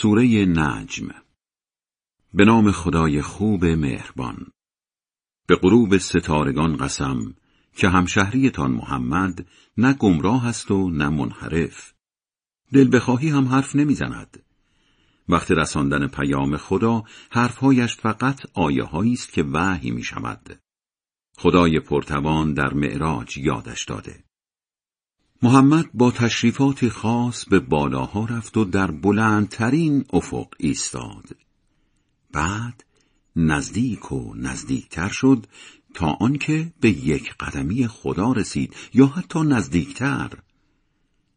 سوره نجم. به نام خدای خوب مهربان. به غروب ستارگان قسم که همشهریتان محمد نه گمراه است و نه منحرف. دل بخواهی هم حرف نمی‌زند. وقت رساندن پیام خدا حرفهایش فقط آیه است که وحی می شود خدای پرتوان در معراج یادش داده. محمد با تشریفات خاص به بالاها رفت و در بلندترین افق ایستاد. بعد نزدیک و نزدیکتر شد تا آنکه به یک قدمی خدا رسید یا حتی نزدیکتر.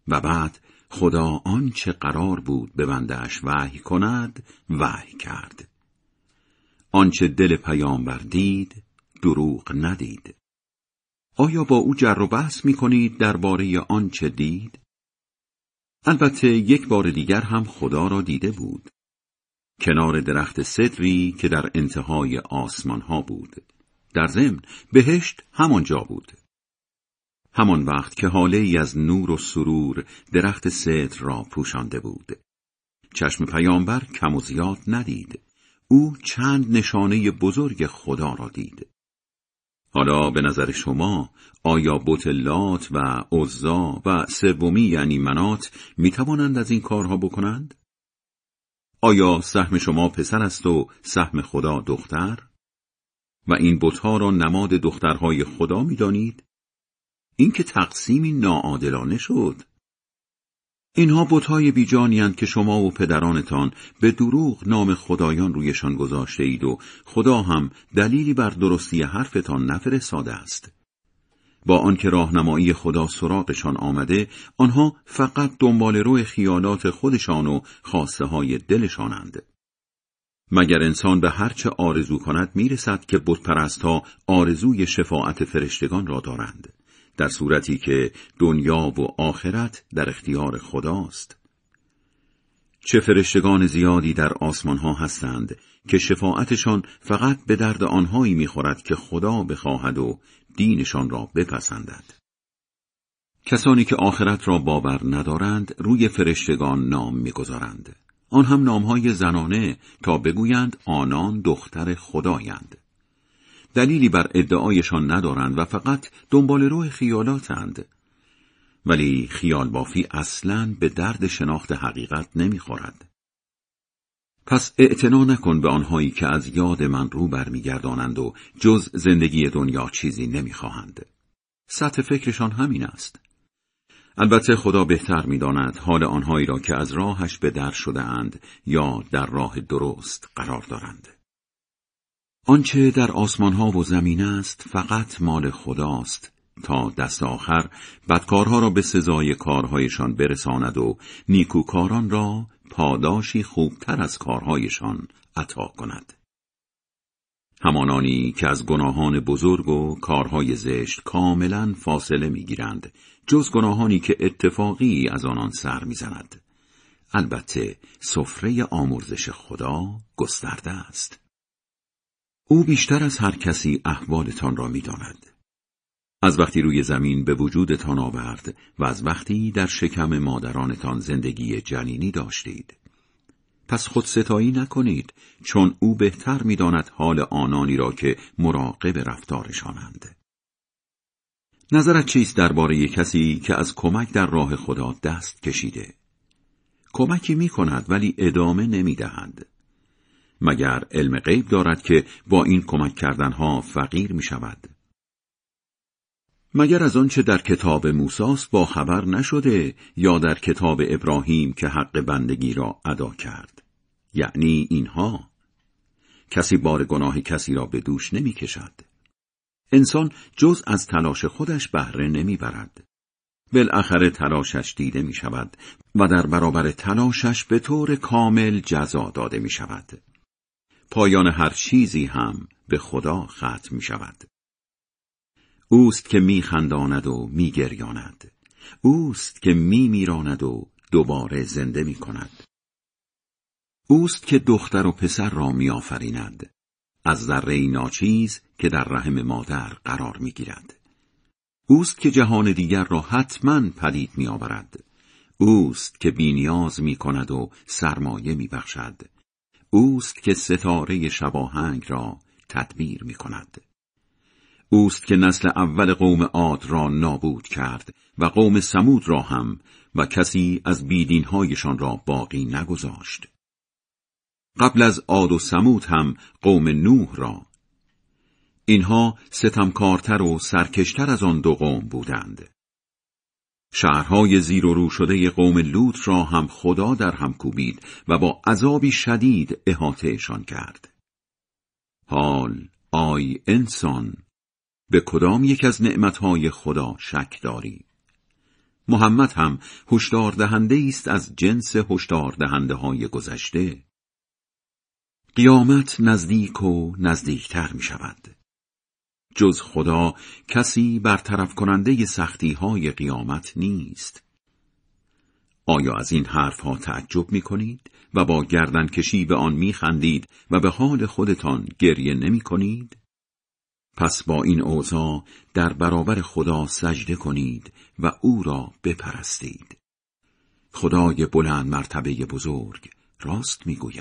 و بعد خدا آنچه قرار بود به بندهش وحی کند وحی کرد. آنچه دل پیامبر دید دروغ ندید. آیا با او جر و بحث می کنید درباره آنچه دید؟ البته یک بار دیگر هم خدا را دیده بود. کنار درخت صدری که در انتهای آسمان ها بود. در ضمن بهشت همانجا بود. همان وقت که حاله ای از نور و سرور درخت صدر را پوشانده بود. چشم پیامبر کم و زیاد ندید. او چند نشانه بزرگ خدا را دید. حالا به نظر شما آیا بوت لات و عزا و سومی یعنی منات می توانند از این کارها بکنند؟ آیا سهم شما پسر است و سهم خدا دختر؟ و این بتها را نماد دخترهای خدا می دانید؟ این که تقسیمی ناعادلانه شد اینها بتهای بیجانیند که شما و پدرانتان به دروغ نام خدایان رویشان گذاشته اید و خدا هم دلیلی بر درستی حرفتان نفرستاده است. با آنکه راهنمایی خدا سراغشان آمده آنها فقط دنبال روی خیالات خودشان و خواسته های دلشانند. مگر انسان به هرچه آرزو کند می‌رسد که بتپرستها آرزوی شفاعت فرشتگان را دارند. در صورتی که دنیا و آخرت در اختیار خداست. چه فرشتگان زیادی در آسمان ها هستند که شفاعتشان فقط به درد آنهایی می‌خورد که خدا بخواهد و دینشان را بپسندد. کسانی که آخرت را باور ندارند روی فرشتگان نام می‌گذارند. آن هم نامهای زنانه تا بگویند آنان دختر خدایند. دلیلی بر ادعایشان ندارند و فقط دنبال روی خیالاتند ولی خیال بافی اصلا به درد شناخت حقیقت نمی‌خورد. پس اعتنا نکن به آنهایی که از یاد من رو برمیگردانند و جز زندگی دنیا چیزی نمی‌خواهند. سطح فکرشان همین است. البته خدا بهتر می‌داند حال آنهایی را که از راهش به در شده اند یا در راه درست قرار دارند. آنچه در آسمان ها و زمین است فقط مال خداست تا دست آخر بدکارها را به سزای کارهایشان برساند و نیکوکاران را پاداشی خوبتر از کارهایشان عطا کند. همانانی که از گناهان بزرگ و کارهای زشت کاملا فاصله می‌گیرند جز گناهانی که اتفاقی از آنان سر می‌زند. البته سفره آمرزش خدا گسترده است. او بیشتر از هر کسی احوالتان را می‌داند. از وقتی روی زمین به وجودتان آورد و از وقتی در شکم مادرانتان زندگی جنینی داشتید. پس خود ستایی نکنید چون او بهتر می‌داند حال آنانی را که مراقب رفتارشانند. نظرت چیست درباره کسی که از کمک در راه خدا دست کشیده؟ کمکی می کند ولی ادامه نمی دهند. مگر علم غیب دارد که با این کمک کردنها فقیر می شود. مگر از آنچه در کتاب موساست با خبر نشده یا در کتاب ابراهیم که حق بندگی را ادا کرد یعنی اینها کسی بار گناه کسی را به دوش نمی کشد. انسان جز از تلاش خودش بهره نمی برد. بالاخره تلاشش دیده می شود و در برابر تلاشش به طور کامل جزا داده می شود. پایان هر چیزی هم به خدا ختم می شود. اوست که می خنداند و می گریاند. اوست که می میراند و دوباره زنده می کند. اوست که دختر و پسر را می آفریند. از ذره ناچیز که در رحم مادر قرار می گیرد. اوست که جهان دیگر را حتما پدید می آورد. اوست که بینیاز می کند و سرمایه می بخشد. اوست که ستاره شباهنگ را تدبیر می کند. اوست که نسل اول قوم عاد را نابود کرد و قوم سمود را هم و کسی از بیدینهایشان را باقی نگذاشت. قبل از عاد و سمود هم قوم نوح را اینها ستمکارتر و سرکشتر از آن دو قوم بودند. شهرهای زیر و رو شده قوم لوط را هم خدا در هم کوبید و با عذابی شدید احاطهشان کرد. حال آی انسان به کدام یک از نعمتهای خدا شک داری؟ محمد هم هشدار دهنده است از جنس هشدار دهنده های گذشته. قیامت نزدیک و نزدیکتر می شود. جز خدا کسی برطرف کننده سختی های قیامت نیست. آیا از این حرفها تعجب می کنید و با گردن کشی به آن می خندید و به حال خودتان گریه نمی کنید؟ پس با این اوضاع در برابر خدا سجده کنید و او را بپرستید. خدای بلند مرتبه بزرگ راست می‌گوید.